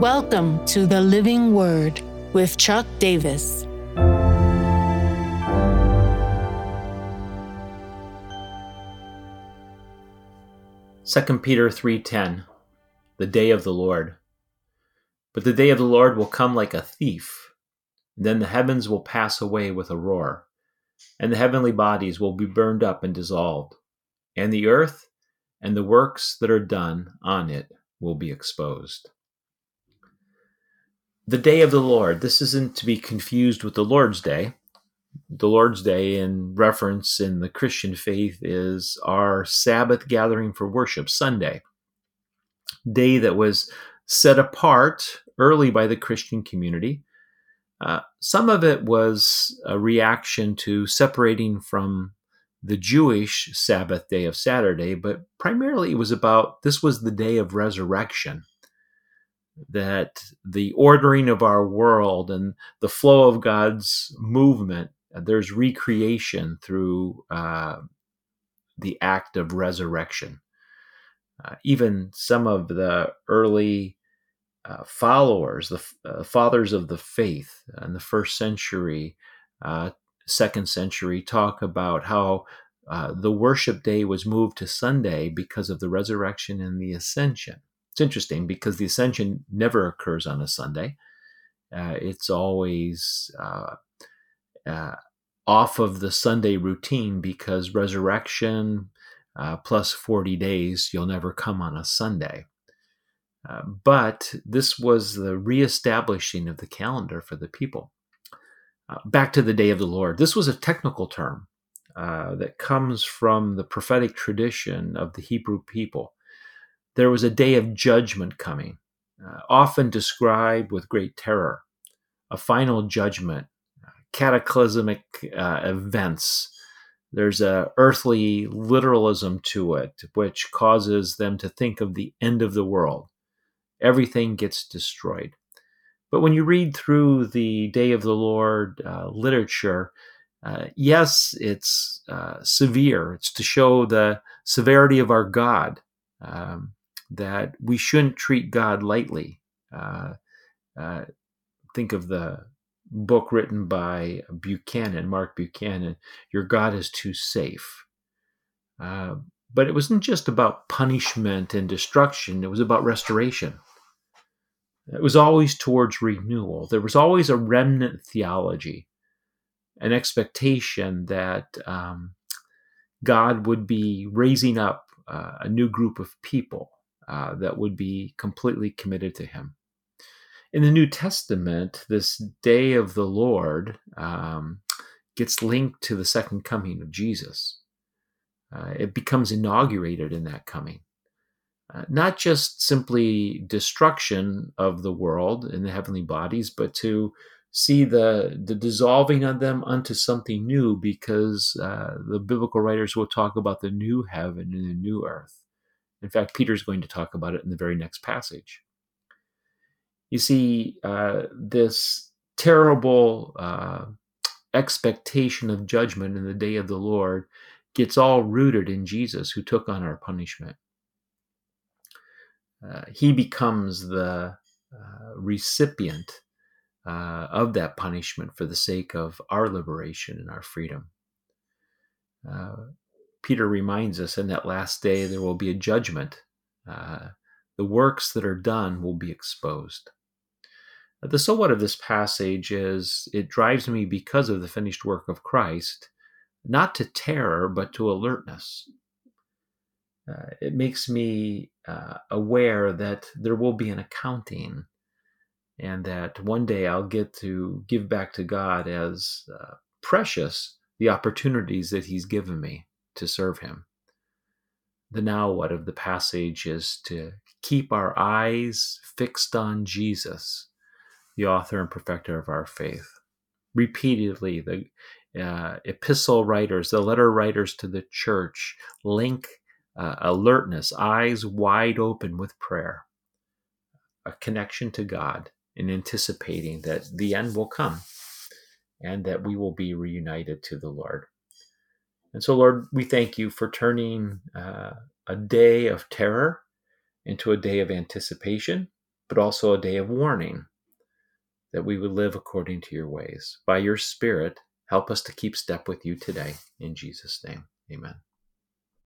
Welcome to the Living Word with Chuck Davis. Second Peter 3:10 The day of the Lord. But the day of the Lord will come like a thief. Then the heavens will pass away with a roar and the heavenly bodies will be burned up and dissolved and the earth and the works that are done on it will be exposed the day of the Lord. This isn't to be confused with the Lord's Day. The Lord's Day, in reference in the Christian faith, is our Sabbath gathering for worship, Sunday, day that was set apart early by the Christian community. Uh, some of it was a reaction to separating from the Jewish Sabbath day of Saturday, but primarily it was about this was the day of resurrection that the ordering of our world and the flow of God's movement, there's recreation through uh, the act of resurrection. Uh, even some of the early uh, followers, the uh, fathers of the faith in the first century, uh, second century, talk about how uh, the worship day was moved to Sunday because of the resurrection and the ascension. It's interesting because the ascension never occurs on a Sunday. Uh, it's always uh, uh, off of the Sunday routine because resurrection uh, plus 40 days, you'll never come on a Sunday. Uh, but this was the reestablishing of the calendar for the people. Uh, back to the day of the Lord. This was a technical term that comes from the prophetic tradition of the Hebrew people there was a day of judgment coming, uh, often described with great terror, a final judgment, cataclysmic uh, events. There's a earthly literalism to it, which causes them to think of the end of the world. Everything gets destroyed. But when you read through the Day of the Lord uh, literature, uh, yes, it's uh, severe. It's to show the severity of our God. Um, that we shouldn't treat God lightly. Uh, uh, think of the book written by Buchanan, Mark Buchanan, Your God is Too Safe. Uh, but it wasn't just about punishment and destruction, it was about restoration. It was always towards renewal. There was always a remnant theology, an expectation that um, God would be raising up uh, a new group of people uh, that would be completely committed to Him. In the New Testament, this day of the Lord um, gets linked to the second coming of Jesus. Uh, it becomes inaugurated in that coming. Uh, not just simply destruction of the world in the heavenly bodies, but to see the the dissolving of them unto something new, because uh, the biblical writers will talk about the new heaven and the new earth. In fact, Peter's going to talk about it in the very next passage. You see, uh, this terrible uh, expectation of judgment in the day of the Lord gets all rooted in Jesus, who took on our punishment. Uh, he becomes the uh, recipient uh, of that punishment for the sake of our liberation and our freedom. Uh, Peter reminds us in that last day there will be a judgment. Uh, the works that are done will be exposed. The so what of this passage is it drives me because of the finished work of Christ, not to terror, but to alertness. Uh, it makes me uh, aware that there will be an accounting and that one day I'll get to give back to God as uh, precious the opportunities that He's given me to serve Him. The now what of the passage is to keep our eyes fixed on Jesus, the author and perfecter of our faith. Repeatedly, the uh, epistle writers, the letter writers to the church, link uh, alertness, eyes wide open with prayer, a connection to God, and anticipating that the end will come and that we will be reunited to the Lord. And so, Lord, we thank you for turning uh, a day of terror into a day of anticipation, but also a day of warning that we would live according to your ways. By your Spirit, help us to keep step with you today. In Jesus' name, amen.